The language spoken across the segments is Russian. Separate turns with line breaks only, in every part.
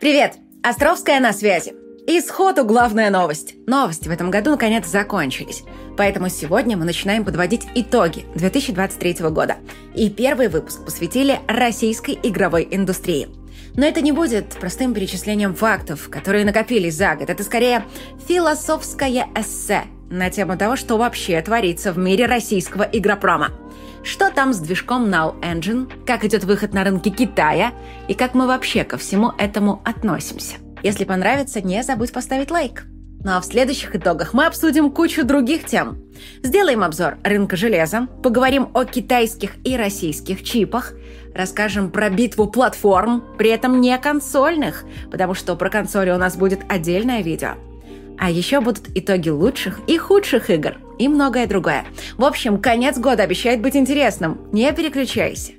Привет! Островская на связи. И сходу главная новость. Новости в этом году наконец закончились. Поэтому сегодня мы начинаем подводить итоги 2023 года. И первый выпуск посвятили российской игровой индустрии. Но это не будет простым перечислением фактов, которые накопились за год. Это скорее философское эссе на тему того, что вообще творится в мире российского игропрома. Что там с движком Now Engine, как идет выход на рынки Китая и как мы вообще ко всему этому относимся. Если понравится, не забудь поставить лайк. Ну а в следующих итогах мы обсудим кучу других тем. Сделаем обзор рынка железа, поговорим о китайских и российских чипах, расскажем про битву платформ, при этом не консольных, потому что про консоли у нас будет отдельное видео. А еще будут итоги лучших и худших игр и многое другое. В общем, конец года обещает быть интересным. Не переключайся.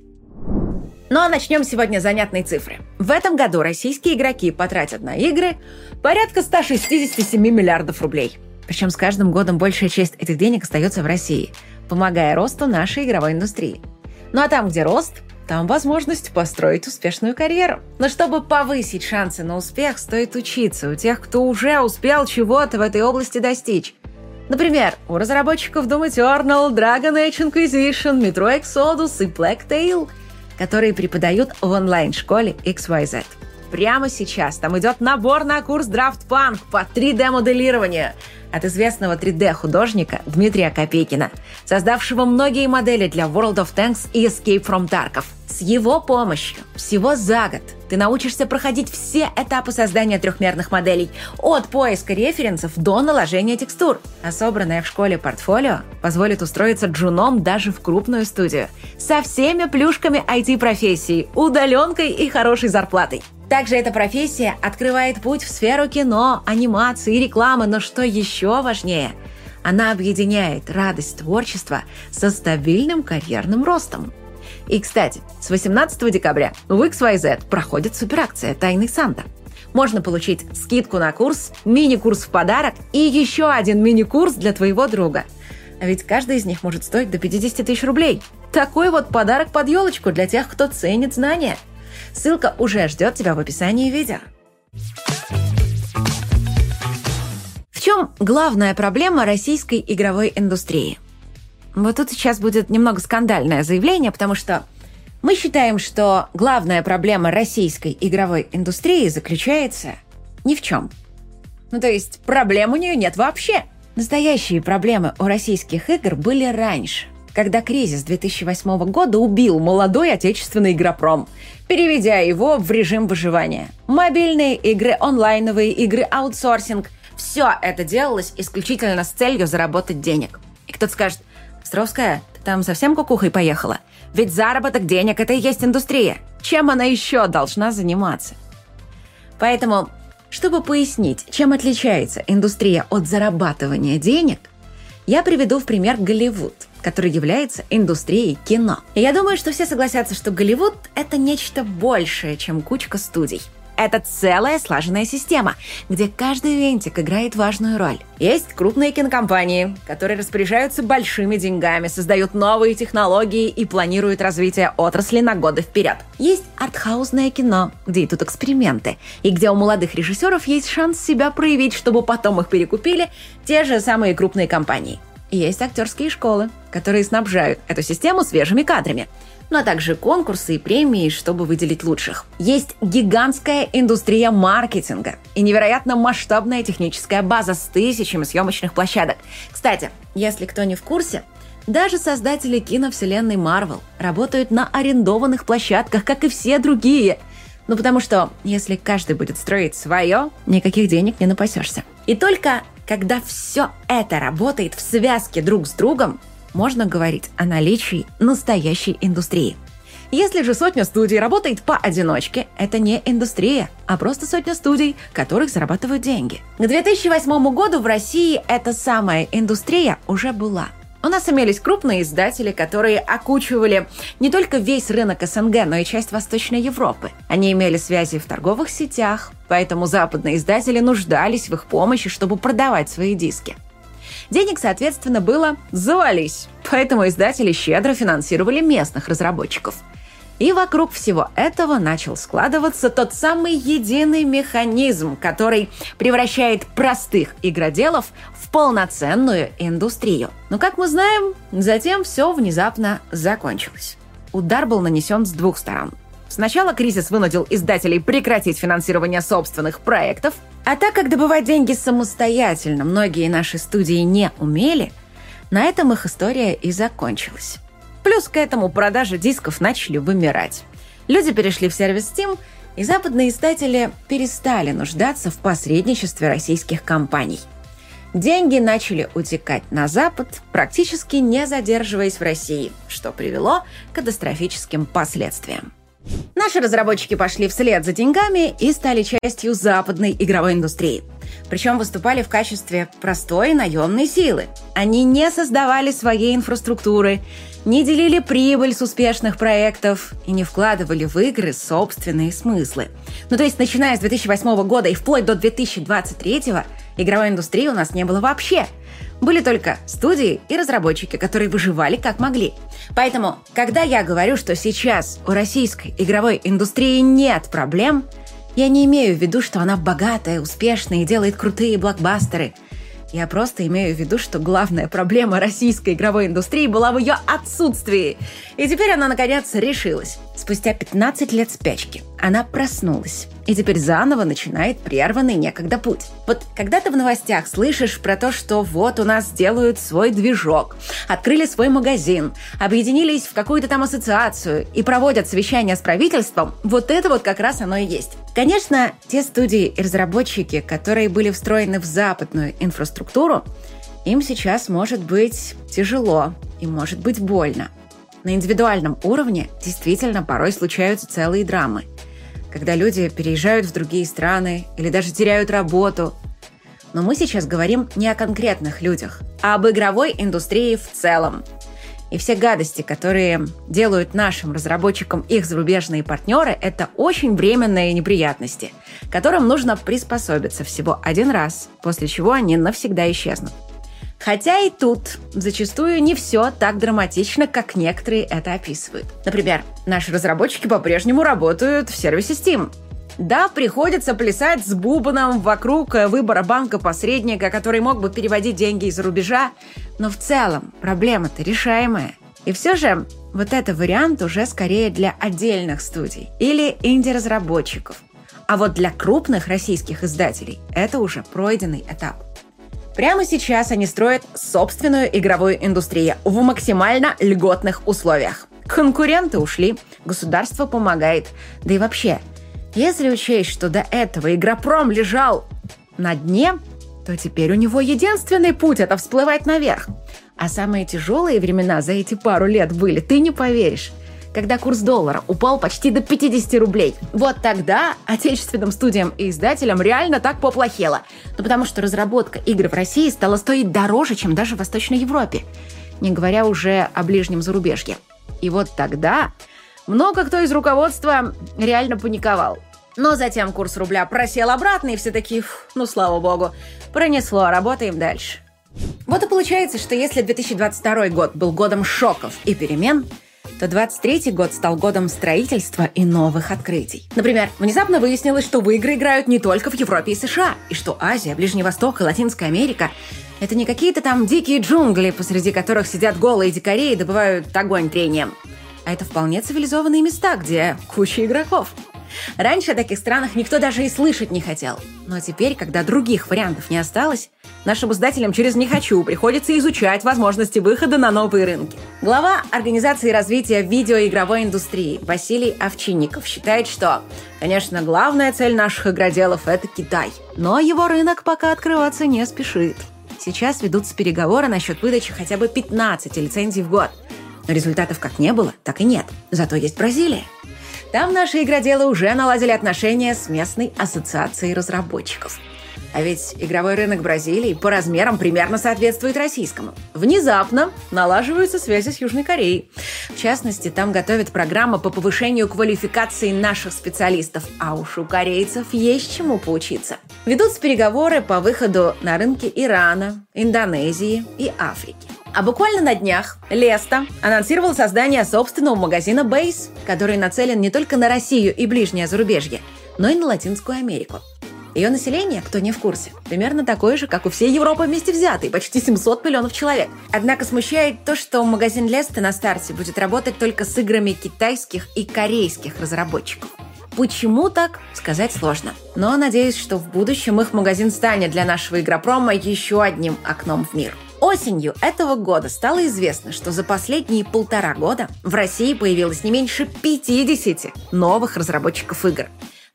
Ну а начнем сегодня с занятной цифры. В этом году российские игроки потратят на игры порядка 167 миллиардов рублей. Причем с каждым годом большая часть этих денег остается в России, помогая росту нашей игровой индустрии. Ну а там, где рост, там возможность построить успешную карьеру. Но чтобы повысить шансы на успех, стоит учиться у тех, кто уже успел чего-то в этой области достичь. Например, у разработчиков Doom Eternal, Dragon Age Inquisition, Metro Exodus и Black Tail, которые преподают в онлайн-школе XYZ. Прямо сейчас там идет набор на курс Draft Punk по 3D-моделированию – от известного 3D-художника Дмитрия Копейкина, создавшего многие модели для World of Tanks и Escape from Tarkov. С его помощью всего за год ты научишься проходить все этапы создания трехмерных моделей, от поиска референсов до наложения текстур. А собранное в школе портфолио позволит устроиться джуном даже в крупную студию. Со всеми плюшками IT-профессии, удаленкой и хорошей зарплатой. Также эта профессия открывает путь в сферу кино, анимации и рекламы, но что еще важнее, она объединяет радость творчества со стабильным карьерным ростом. И, кстати, с 18 декабря в XYZ проходит суперакция «Тайный Санта». Можно получить скидку на курс, мини-курс в подарок и еще один мини-курс для твоего друга. А ведь каждый из них может стоить до 50 тысяч рублей. Такой вот подарок под елочку для тех, кто ценит знания – Ссылка уже ждет тебя в описании видео. В чем главная проблема российской игровой индустрии? Вот тут сейчас будет немного скандальное заявление, потому что мы считаем, что главная проблема российской игровой индустрии заключается ни в чем. Ну, то есть проблем у нее нет вообще. Настоящие проблемы у российских игр были раньше – когда кризис 2008 года убил молодой отечественный игропром, переведя его в режим выживания. Мобильные игры, онлайновые игры, аутсорсинг – все это делалось исключительно с целью заработать денег. И кто-то скажет, Островская, ты там совсем кукухой поехала? Ведь заработок денег – это и есть индустрия. Чем она еще должна заниматься? Поэтому, чтобы пояснить, чем отличается индустрия от зарабатывания денег, я приведу в пример Голливуд – который является индустрией кино. И я думаю, что все согласятся, что Голливуд — это нечто большее, чем кучка студий. Это целая слаженная система, где каждый винтик играет важную роль. Есть крупные кинокомпании, которые распоряжаются большими деньгами, создают новые технологии и планируют развитие отрасли на годы вперед. Есть артхаусное кино, где идут эксперименты, и где у молодых режиссеров есть шанс себя проявить, чтобы потом их перекупили те же самые крупные компании. Есть актерские школы, которые снабжают эту систему свежими кадрами ну а также конкурсы и премии, чтобы выделить лучших. Есть гигантская индустрия маркетинга и невероятно масштабная техническая база с тысячами съемочных площадок. Кстати, если кто не в курсе, даже создатели киновселенной Marvel работают на арендованных площадках, как и все другие. Ну потому что, если каждый будет строить свое, никаких денег не напасешься. И только когда все это работает в связке друг с другом, можно говорить о наличии настоящей индустрии. Если же сотня студий работает поодиночке, это не индустрия, а просто сотня студий, которых зарабатывают деньги. К 2008 году в России эта самая индустрия уже была – у нас имелись крупные издатели, которые окучивали не только весь рынок СНГ, но и часть Восточной Европы. Они имели связи в торговых сетях, поэтому западные издатели нуждались в их помощи, чтобы продавать свои диски. Денег, соответственно, было завались, поэтому издатели щедро финансировали местных разработчиков. И вокруг всего этого начал складываться тот самый единый механизм, который превращает простых игроделов в полноценную индустрию. Но, как мы знаем, затем все внезапно закончилось. Удар был нанесен с двух сторон. Сначала кризис вынудил издателей прекратить финансирование собственных проектов, а так как добывать деньги самостоятельно многие наши студии не умели, на этом их история и закончилась. Плюс к этому продажи дисков начали вымирать. Люди перешли в сервис Steam, и западные издатели перестали нуждаться в посредничестве российских компаний. Деньги начали утекать на Запад, практически не задерживаясь в России, что привело к катастрофическим последствиям. Наши разработчики пошли вслед за деньгами и стали частью западной игровой индустрии. Причем выступали в качестве простой наемной силы. Они не создавали своей инфраструктуры, не делили прибыль с успешных проектов и не вкладывали в игры собственные смыслы. Ну то есть начиная с 2008 года и вплоть до 2023 игровой индустрии у нас не было вообще – были только студии и разработчики, которые выживали как могли. Поэтому, когда я говорю, что сейчас у российской игровой индустрии нет проблем, я не имею в виду, что она богатая, успешная и делает крутые блокбастеры – я просто имею в виду, что главная проблема российской игровой индустрии была в ее отсутствии. И теперь она, наконец, решилась. Спустя 15 лет спячки она проснулась. И теперь заново начинает прерванный некогда путь. Вот когда ты в новостях слышишь про то, что вот у нас делают свой движок, открыли свой магазин, объединились в какую-то там ассоциацию и проводят совещания с правительством, вот это вот как раз оно и есть. Конечно, те студии и разработчики, которые были встроены в западную инфраструктуру, им сейчас может быть тяжело и может быть больно. На индивидуальном уровне действительно порой случаются целые драмы. Когда люди переезжают в другие страны или даже теряют работу. Но мы сейчас говорим не о конкретных людях, а об игровой индустрии в целом – и все гадости, которые делают нашим разработчикам их зарубежные партнеры, это очень временные неприятности, которым нужно приспособиться всего один раз, после чего они навсегда исчезнут. Хотя и тут зачастую не все так драматично, как некоторые это описывают. Например, наши разработчики по-прежнему работают в сервисе Steam – да, приходится плясать с бубном вокруг э, выбора банка-посредника, который мог бы переводить деньги из-за рубежа, но в целом проблема-то решаемая. И все же вот это вариант уже скорее для отдельных студий или инди-разработчиков. А вот для крупных российских издателей это уже пройденный этап. Прямо сейчас они строят собственную игровую индустрию в максимально льготных условиях. Конкуренты ушли, государство помогает, да и вообще – если учесть, что до этого Игропром лежал на дне, то теперь у него единственный путь – это всплывать наверх. А самые тяжелые времена за эти пару лет были, ты не поверишь когда курс доллара упал почти до 50 рублей. Вот тогда отечественным студиям и издателям реально так поплохело. Ну, потому что разработка игр в России стала стоить дороже, чем даже в Восточной Европе. Не говоря уже о ближнем зарубежье. И вот тогда много кто из руководства реально паниковал. Но затем курс рубля просел обратно, и все такие, ну слава богу, пронесло, работаем дальше. Вот и получается, что если 2022 год был годом шоков и перемен, то 23 год стал годом строительства и новых открытий. Например, внезапно выяснилось, что в игры играют не только в Европе и США, и что Азия, Ближний Восток и Латинская Америка – это не какие-то там дикие джунгли, посреди которых сидят голые дикари и добывают огонь трением – а это вполне цивилизованные места, где куча игроков. Раньше о таких странах никто даже и слышать не хотел. Но теперь, когда других вариантов не осталось, нашим издателям через «не хочу» приходится изучать возможности выхода на новые рынки. Глава Организации развития видеоигровой индустрии Василий Овчинников считает, что, конечно, главная цель наших игроделов – это Китай. Но его рынок пока открываться не спешит. Сейчас ведутся переговоры насчет выдачи хотя бы 15 лицензий в год – но результатов как не было, так и нет. Зато есть Бразилия. Там наши игроделы уже наладили отношения с местной ассоциацией разработчиков. А ведь игровой рынок Бразилии по размерам примерно соответствует российскому. Внезапно налаживаются связи с Южной Кореей. В частности, там готовят программы по повышению квалификации наших специалистов, а уж у корейцев есть чему поучиться. Ведутся переговоры по выходу на рынки Ирана, Индонезии и Африки. А буквально на днях Леста анонсировал создание собственного магазина Base, который нацелен не только на Россию и ближнее зарубежье, но и на Латинскую Америку. Ее население, кто не в курсе, примерно такое же, как у всей Европы вместе взятой, почти 700 миллионов человек. Однако смущает то, что магазин Леста на старте будет работать только с играми китайских и корейских разработчиков. Почему так, сказать сложно. Но надеюсь, что в будущем их магазин станет для нашего игропрома еще одним окном в мир. Осенью этого года стало известно, что за последние полтора года в России появилось не меньше 50 новых разработчиков игр.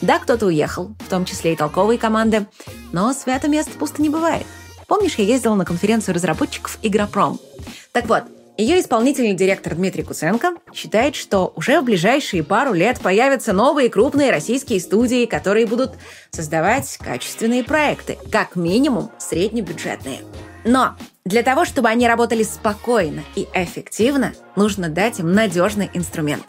Да, кто-то уехал, в том числе и толковые команды, но свято место пусто не бывает. Помнишь, я ездила на конференцию разработчиков «Игропром»? Так вот, ее исполнительный директор Дмитрий Куценко считает, что уже в ближайшие пару лет появятся новые крупные российские студии, которые будут создавать качественные проекты, как минимум среднебюджетные. Но для того, чтобы они работали спокойно и эффективно, нужно дать им надежный инструмент.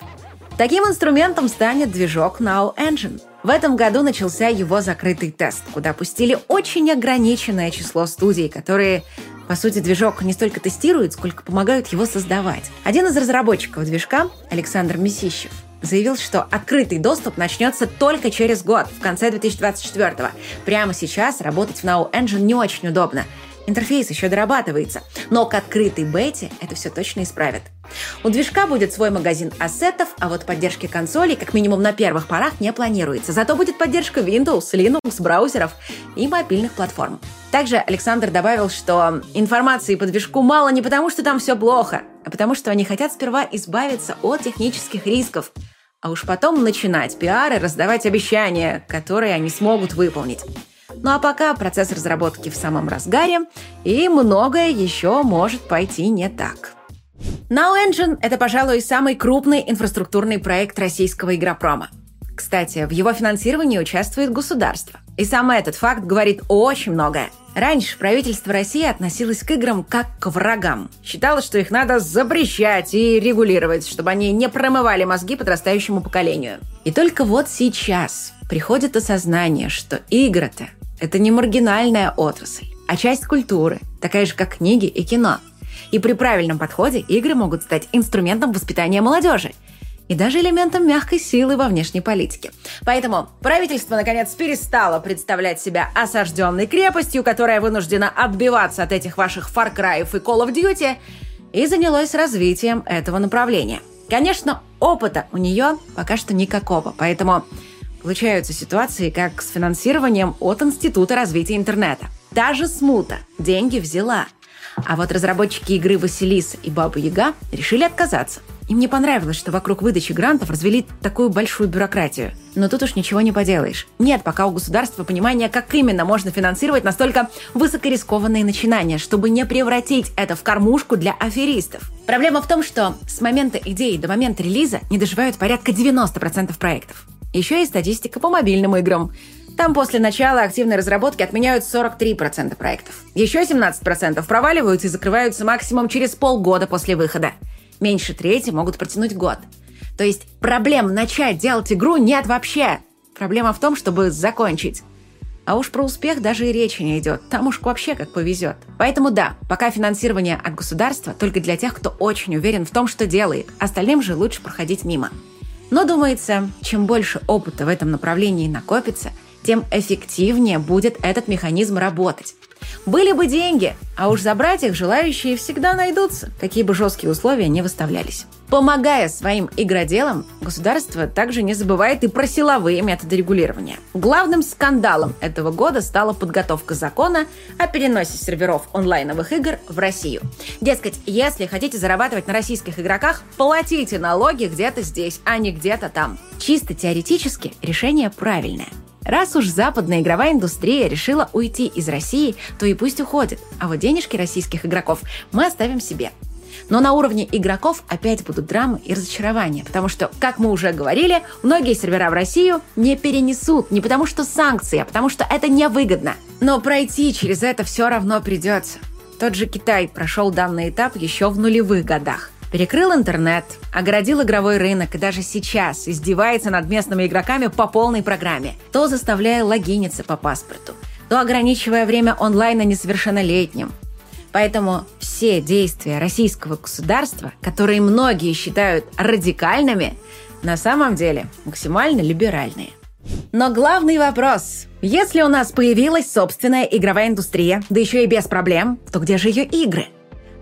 Таким инструментом станет движок Now Engine. В этом году начался его закрытый тест, куда пустили очень ограниченное число студий, которые по сути, движок не столько тестируют, сколько помогают его создавать. Один из разработчиков движка, Александр Месищев, заявил, что открытый доступ начнется только через год, в конце 2024 -го. Прямо сейчас работать в Now Engine не очень удобно. Интерфейс еще дорабатывается, но к открытой бете это все точно исправит. У движка будет свой магазин ассетов, а вот поддержки консолей, как минимум на первых порах, не планируется. Зато будет поддержка Windows, Linux, браузеров и мобильных платформ. Также Александр добавил, что информации по движку мало не потому, что там все плохо, а потому что они хотят сперва избавиться от технических рисков, а уж потом начинать пиар и раздавать обещания, которые они смогут выполнить. Ну а пока процесс разработки в самом разгаре, и многое еще может пойти не так. Now Engine – это, пожалуй, самый крупный инфраструктурный проект российского игропрома. Кстати, в его финансировании участвует государство. И сам этот факт говорит очень многое. Раньше правительство России относилось к играм как к врагам. Считало, что их надо запрещать и регулировать, чтобы они не промывали мозги подрастающему поколению. И только вот сейчас приходит осознание, что игры-то это не маргинальная отрасль, а часть культуры, такая же, как книги и кино. И при правильном подходе игры могут стать инструментом воспитания молодежи и даже элементом мягкой силы во внешней политике. Поэтому правительство, наконец, перестало представлять себя осажденной крепостью, которая вынуждена отбиваться от этих ваших Far Cry и Call of Duty, и занялось развитием этого направления. Конечно, опыта у нее пока что никакого, поэтому Случаются ситуации, как с финансированием от Института развития интернета. Даже смута деньги взяла. А вот разработчики игры «Василиса» и «Баба Яга» решили отказаться. Им не понравилось, что вокруг выдачи грантов развели такую большую бюрократию. Но тут уж ничего не поделаешь. Нет пока у государства понимания, как именно можно финансировать настолько высокорискованные начинания, чтобы не превратить это в кормушку для аферистов. Проблема в том, что с момента идеи до момента релиза не доживают порядка 90% проектов. Еще есть статистика по мобильным играм. Там после начала активной разработки отменяют 43% проектов. Еще 17% проваливаются и закрываются максимум через полгода после выхода. Меньше трети могут протянуть год. То есть проблем начать делать игру нет вообще. Проблема в том, чтобы закончить. А уж про успех даже и речи не идет. Там уж вообще как повезет. Поэтому да, пока финансирование от государства только для тех, кто очень уверен в том, что делает. Остальным же лучше проходить мимо. Но думается, чем больше опыта в этом направлении накопится, тем эффективнее будет этот механизм работать. Были бы деньги, а уж забрать их желающие всегда найдутся, какие бы жесткие условия не выставлялись. Помогая своим игроделам, государство также не забывает и про силовые методы регулирования. Главным скандалом этого года стала подготовка закона о переносе серверов онлайновых игр в Россию. Дескать, если хотите зарабатывать на российских игроках, платите налоги где-то здесь, а не где-то там. Чисто теоретически решение правильное – Раз уж западная игровая индустрия решила уйти из России, то и пусть уходит. А вот денежки российских игроков мы оставим себе. Но на уровне игроков опять будут драмы и разочарования, потому что, как мы уже говорили, многие сервера в Россию не перенесут не потому что санкции, а потому что это невыгодно. Но пройти через это все равно придется. Тот же Китай прошел данный этап еще в нулевых годах. Перекрыл интернет, оградил игровой рынок и даже сейчас издевается над местными игроками по полной программе, то заставляя логиниться по паспорту, то ограничивая время онлайна несовершеннолетним. Поэтому все действия российского государства, которые многие считают радикальными, на самом деле максимально либеральные. Но главный вопрос. Если у нас появилась собственная игровая индустрия, да еще и без проблем, то где же ее игры?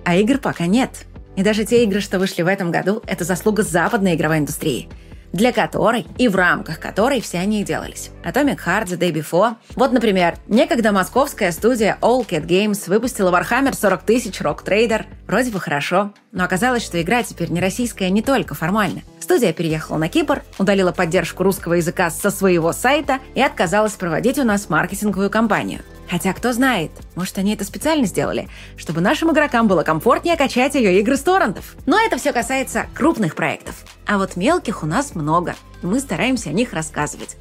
А игр пока нет. И даже те игры, что вышли в этом году, это заслуга западной игровой индустрии – для которой и в рамках которой все они делались. Atomic Heart, The Day Before. Вот, например, некогда московская студия All Cat Games выпустила Warhammer 40 тысяч Rock Trader. Вроде бы хорошо, но оказалось, что игра теперь не российская не только формально. Студия переехала на Кипр, удалила поддержку русского языка со своего сайта и отказалась проводить у нас маркетинговую кампанию. Хотя, кто знает, может, они это специально сделали, чтобы нашим игрокам было комфортнее качать ее игры с торрентов. Но это все касается крупных проектов. А вот мелких у нас много, и мы стараемся о них рассказывать.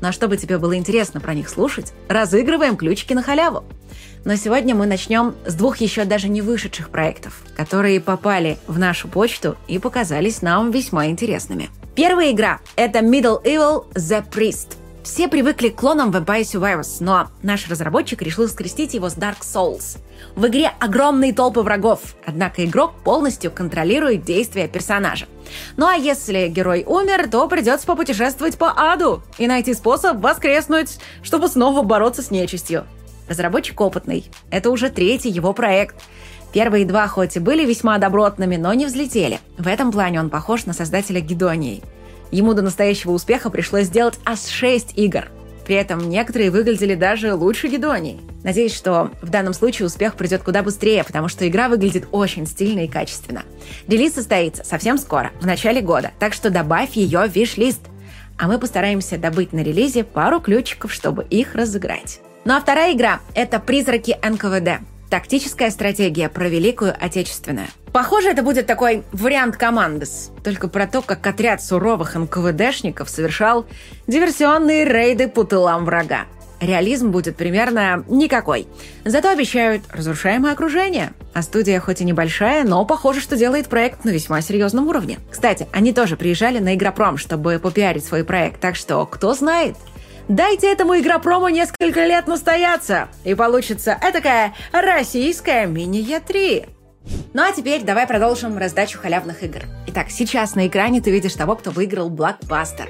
Ну а чтобы тебе было интересно про них слушать, разыгрываем ключики на халяву. Но сегодня мы начнем с двух еще даже не вышедших проектов, которые попали в нашу почту и показались нам весьма интересными. Первая игра — это Middle Evil The Priest — все привыкли к клонам Vampire Survivors, но наш разработчик решил скрестить его с Dark Souls. В игре огромные толпы врагов, однако игрок полностью контролирует действия персонажа. Ну а если герой умер, то придется попутешествовать по аду и найти способ воскреснуть, чтобы снова бороться с нечистью. Разработчик опытный. Это уже третий его проект. Первые два хоть и были весьма добротными, но не взлетели. В этом плане он похож на создателя Гидонии – Ему до настоящего успеха пришлось сделать аж 6 игр. При этом некоторые выглядели даже лучше Гедонии. Надеюсь, что в данном случае успех придет куда быстрее, потому что игра выглядит очень стильно и качественно. Релиз состоится совсем скоро, в начале года, так что добавь ее в виш-лист. А мы постараемся добыть на релизе пару ключиков, чтобы их разыграть. Ну а вторая игра — это «Призраки НКВД». Тактическая стратегия про Великую Отечественную. Похоже, это будет такой вариант командос, только про то, как отряд суровых НКВДшников совершал диверсионные рейды по тылам врага. Реализм будет примерно никакой. Зато обещают разрушаемое окружение. А студия хоть и небольшая, но похоже, что делает проект на весьма серьезном уровне. Кстати, они тоже приезжали на Игропром, чтобы попиарить свой проект, так что кто знает – Дайте этому игропрому несколько лет настояться, и получится этакая российская мини-Е3. Ну а теперь давай продолжим раздачу халявных игр. Итак, сейчас на экране ты видишь того, кто выиграл блокбастер.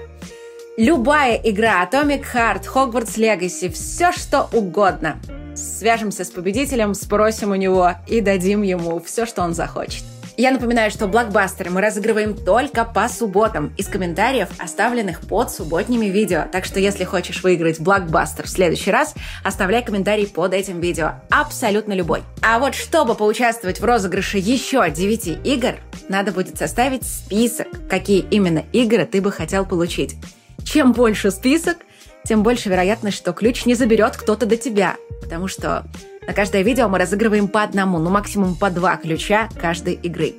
Любая игра, Atomic Heart, Hogwarts Legacy, все что угодно. Свяжемся с победителем, спросим у него и дадим ему все, что он захочет. Я напоминаю, что блокбастеры мы разыгрываем только по субботам из комментариев, оставленных под субботними видео. Так что если хочешь выиграть блокбастер в следующий раз, оставляй комментарий под этим видео. Абсолютно любой. А вот чтобы поучаствовать в розыгрыше еще 9 игр, надо будет составить список, какие именно игры ты бы хотел получить. Чем больше список, тем больше вероятность, что ключ не заберет кто-то до тебя. Потому что на каждое видео мы разыгрываем по одному, ну максимум по два ключа каждой игры.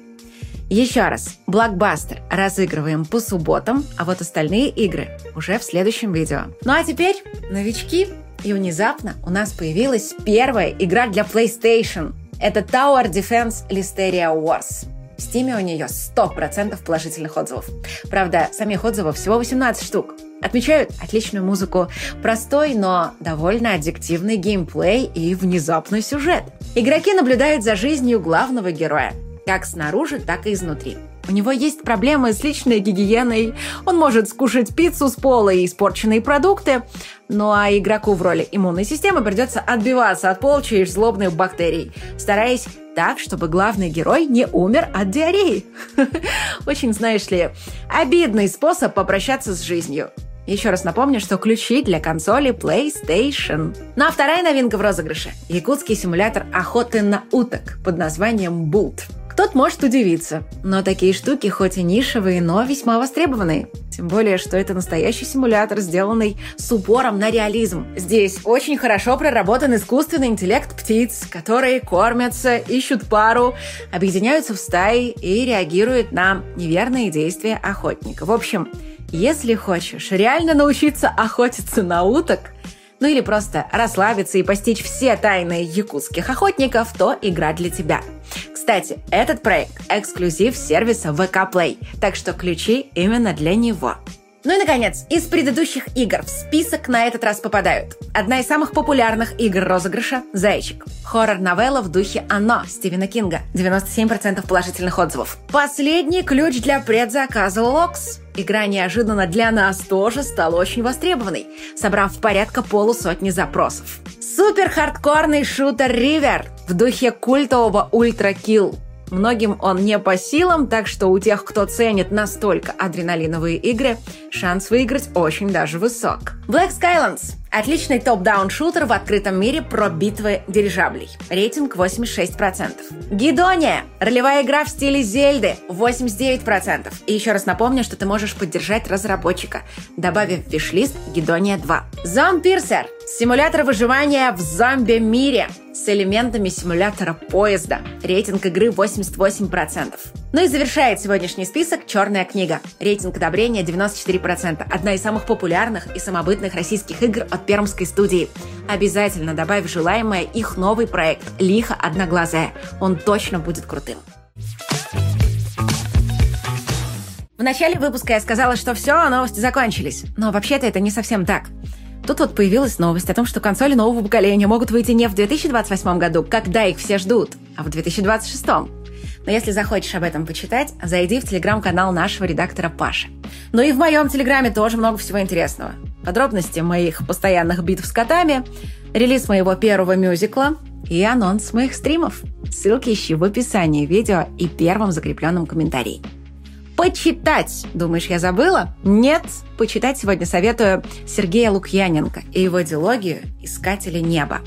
Еще раз, блокбастер разыгрываем по субботам, а вот остальные игры уже в следующем видео. Ну а теперь, новички, и внезапно у нас появилась первая игра для PlayStation. Это Tower Defense Listeria Wars. В Steam у нее 100% положительных отзывов. Правда, самих отзывов всего 18 штук. Отмечают отличную музыку, простой, но довольно аддиктивный геймплей и внезапный сюжет. Игроки наблюдают за жизнью главного героя, как снаружи, так и изнутри. У него есть проблемы с личной гигиеной, он может скушать пиццу с пола и испорченные продукты, ну а игроку в роли иммунной системы придется отбиваться от полчищ злобных бактерий, стараясь так, чтобы главный герой не умер от диареи. Очень, знаешь ли, обидный способ попрощаться с жизнью. Еще раз напомню, что ключи для консоли PlayStation. Ну а вторая новинка в розыгрыше – якутский симулятор охоты на уток под названием Boot. Кто-то может удивиться, но такие штуки хоть и нишевые, но весьма востребованные. Тем более, что это настоящий симулятор, сделанный с упором на реализм. Здесь очень хорошо проработан искусственный интеллект птиц, которые кормятся, ищут пару, объединяются в стаи и реагируют на неверные действия охотника. В общем, если хочешь реально научиться охотиться на уток, ну или просто расслабиться и постичь все тайны якутских охотников, то игра для тебя. Кстати, этот проект – эксклюзив сервиса VK Play, так что ключи именно для него. Ну и, наконец, из предыдущих игр в список на этот раз попадают. Одна из самых популярных игр розыгрыша – «Зайчик». Хоррор-новелла в духе «Оно» Стивена Кинга. 97% положительных отзывов. Последний ключ для предзаказа «Локс». Игра неожиданно для нас тоже стала очень востребованной, собрав порядка полусотни запросов. Супер-хардкорный шутер «Reaver» в духе культового «Ultrakill». Многим он не по силам, так что у тех, кто ценит настолько адреналиновые игры, шанс выиграть очень даже высок. Black Skylands – отличный top-down шутер в открытом мире про битвы дирижаблей. Рейтинг 86%. Gedonia – ролевая игра в стиле Зельды – 89%. И еще раз напомню, что ты можешь поддержать разработчика, добавив в виш-лист Гидония 2. Зомпирсер – симулятор выживания в зомби-мире с элементами симулятора поезда. Рейтинг игры 88%. Ну и завершает сегодняшний список «Черная книга». Рейтинг одобрения 94%. Одна из самых популярных и самобытных российских игр от пермской студии. Обязательно добавь желаемое их новый проект «Лихо одноглазая». Он точно будет крутым. В начале выпуска я сказала, что все, новости закончились. Но вообще-то это не совсем так. Тут вот появилась новость о том, что консоли нового поколения могут выйти не в 2028 году, когда их все ждут, а в 2026. Но если захочешь об этом почитать, зайди в телеграм-канал нашего редактора Паши. Ну и в моем телеграме тоже много всего интересного. Подробности моих постоянных битв с котами, релиз моего первого мюзикла и анонс моих стримов. Ссылки ищи в описании видео и первом закрепленном комментарии. Почитать, думаешь, я забыла? Нет, почитать сегодня советую Сергея Лукьяненко и его дилогию «Искатели неба».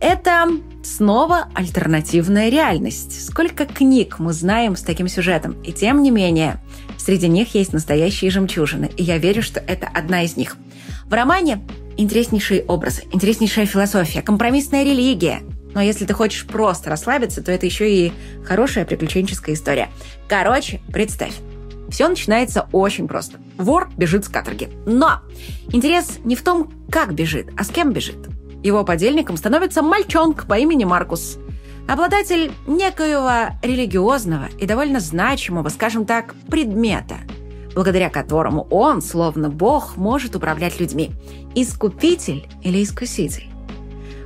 Это снова альтернативная реальность. Сколько книг мы знаем с таким сюжетом, и тем не менее, среди них есть настоящие жемчужины, и я верю, что это одна из них. В романе интереснейшие образы, интереснейшая философия, компромиссная религия, но если ты хочешь просто расслабиться, то это еще и хорошая приключенческая история. Короче, представь, все начинается очень просто. Вор бежит с каторги. Но интерес не в том, как бежит, а с кем бежит. Его подельником становится мальчонка по имени Маркус. Обладатель некоего религиозного и довольно значимого, скажем так, предмета, благодаря которому он, словно бог, может управлять людьми. Искупитель или искуситель?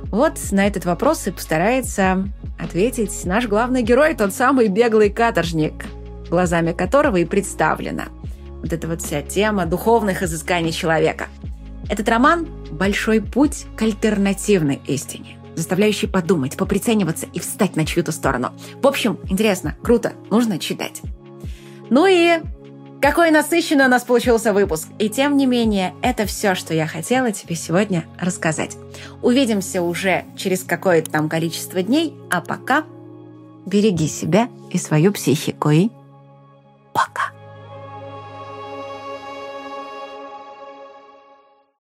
Вот на этот вопрос и постарается ответить наш главный герой, тот самый беглый каторжник – глазами которого и представлена вот эта вот вся тема духовных изысканий человека. Этот роман – большой путь к альтернативной истине, заставляющий подумать, поприцениваться и встать на чью-то сторону. В общем, интересно, круто, нужно читать. Ну и какой насыщенный у нас получился выпуск. И тем не менее, это все, что я хотела тебе сегодня рассказать. Увидимся уже через какое-то там количество дней, а пока береги себя и свою психику и Пока.